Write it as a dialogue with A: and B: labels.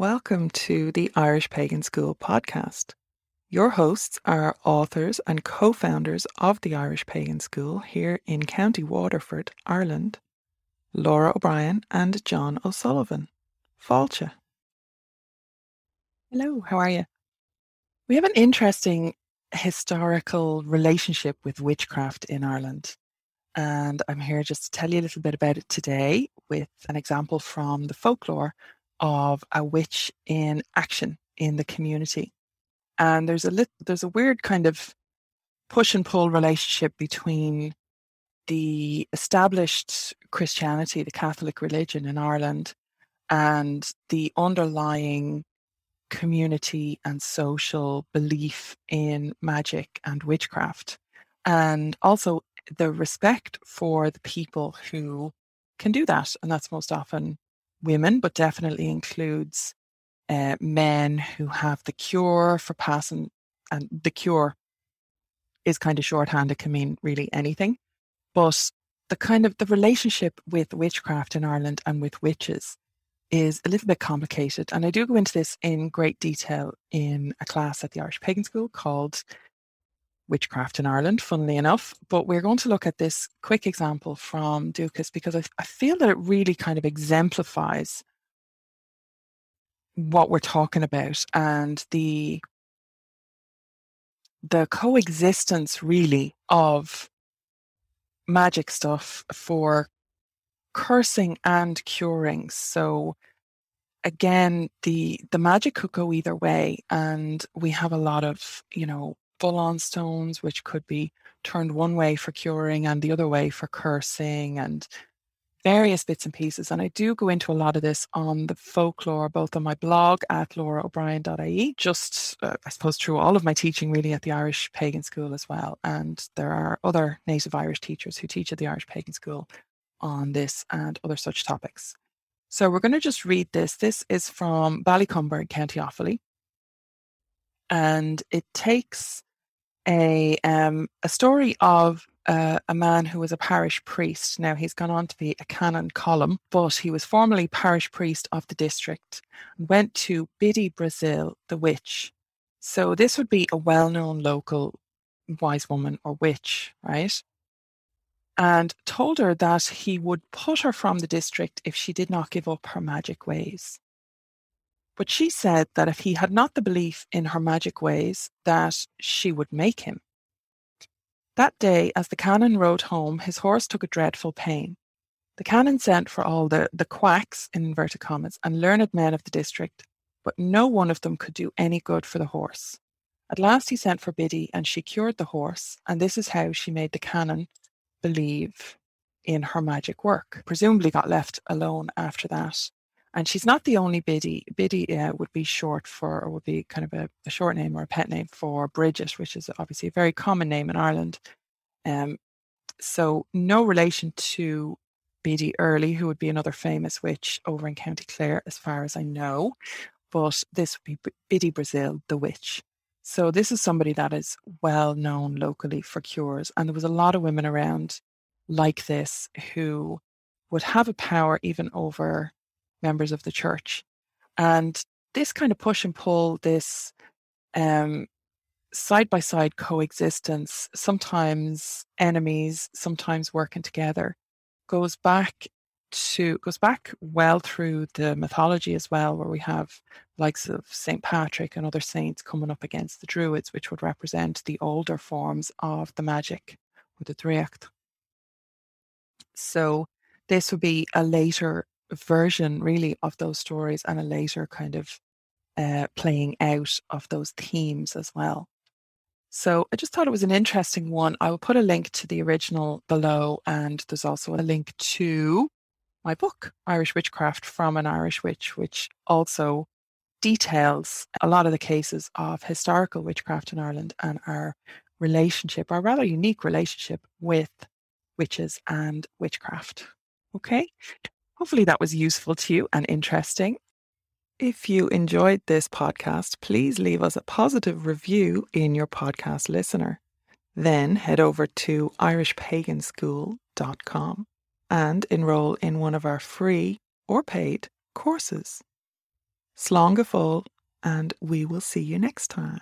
A: welcome to the Irish Pagan School podcast. Your hosts are authors and co founders of the Irish Pagan School here in County Waterford, Ireland, Lora O'Brien and Jon O'Sullivan. Fáilte. Hello, how are you? We have an interesting historical relationship with witchcraft in Ireland. And I'm here just to tell you a little bit about it today with an example from the folklore of a witch in action in the community. And there's a lit- there's a weird kind of push and pull relationship between the established Christianity, the Catholic religion in Ireland, and the underlying community and social belief in magic and witchcraft. And also the respect for the people who can do that. And that's most often women, but definitely includes uh, men who have the cure for passing. And the cure is kind of shorthand, it can mean really anything. But the kind of the relationship with witchcraft in Ireland and with witches is a little bit complicated. And I do go into this in great detail in a class at the Irish Pagan School called Witchcraft in Ireland, funnily enough. But we're going to look at this quick example from Dúchas because I, I feel that it really kind of exemplifies what we're talking about and the the coexistence really of magic stuff for cursing and curing. So again, the the magic could go either way, and we have a lot of you know full on stones which could be turned one way for curing and the other way for cursing and various bits and pieces. And I do go into a lot of this on the folklore, both on my blog at loraobrien.ie, just uh, I suppose through all of my teaching really at the Irish Pagan School as well. And there are other native Irish teachers who teach at the Irish Pagan School on this and other such topics. So we're going to just read this. This is from Ballycumber County Offaly. And it takes a um, a story of uh, a man who was a parish priest. Now he's gone on to be a canon column, but he was formerly parish priest of the district and went to Biddy Brazil, the witch. So this would be a well-known local wise woman or witch, right? And told her that he would put her from the district if she did not give up her magic ways. But she said that if he had not the belief in her magic ways, that she would make him. That day, as the canon rode home, his horse took a dreadful pain. The canon sent for all the, the quacks, in inverted commas, and learned men of the district, but no one of them could do any good for the horse. At last he sent for Biddy, and she cured the horse, and this is how she made the canon believe in her magic work. Presumably got left alone after that. And she's not the only Biddy. Biddy uh, would be short for, or would be kind of a, a, short name or a pet name for Bridget, which is obviously a very common name in Ireland. Um, so no relation to Biddy Early, who would be another famous witch over in County Clare, as far as I know. But this would be Biddy Brazil, the witch. So this is somebody that is well known locally for cures. And there was a lot of women around like this who would have a power even over members of the church. And this kind of push and pull, this side by side coexistence, sometimes enemies, sometimes working together, goes back to goes back well through the mythology as well, where we have likes of Saint Patrick and other saints coming up against the Druids, which would represent the older forms of the magic or the Druid. So this would be a later version really of those stories and a later kind of uh, playing out of those themes as well. So I just thought it was an interesting one. I will put a link to the original below, and there's also a link to my book, Irish Witchcraft from an Irish Witch, which also details a lot of the cases of historical witchcraft in Ireland and our relationship, our rather unique relationship with witches and witchcraft. Okay, Hopefully, that was useful to you and interesting. If you enjoyed this podcast, please leave us a positive review in your podcast listener. Then head over to irishpaganschool.com and enroll in one of our free or paid courses. Go and we will see you next time.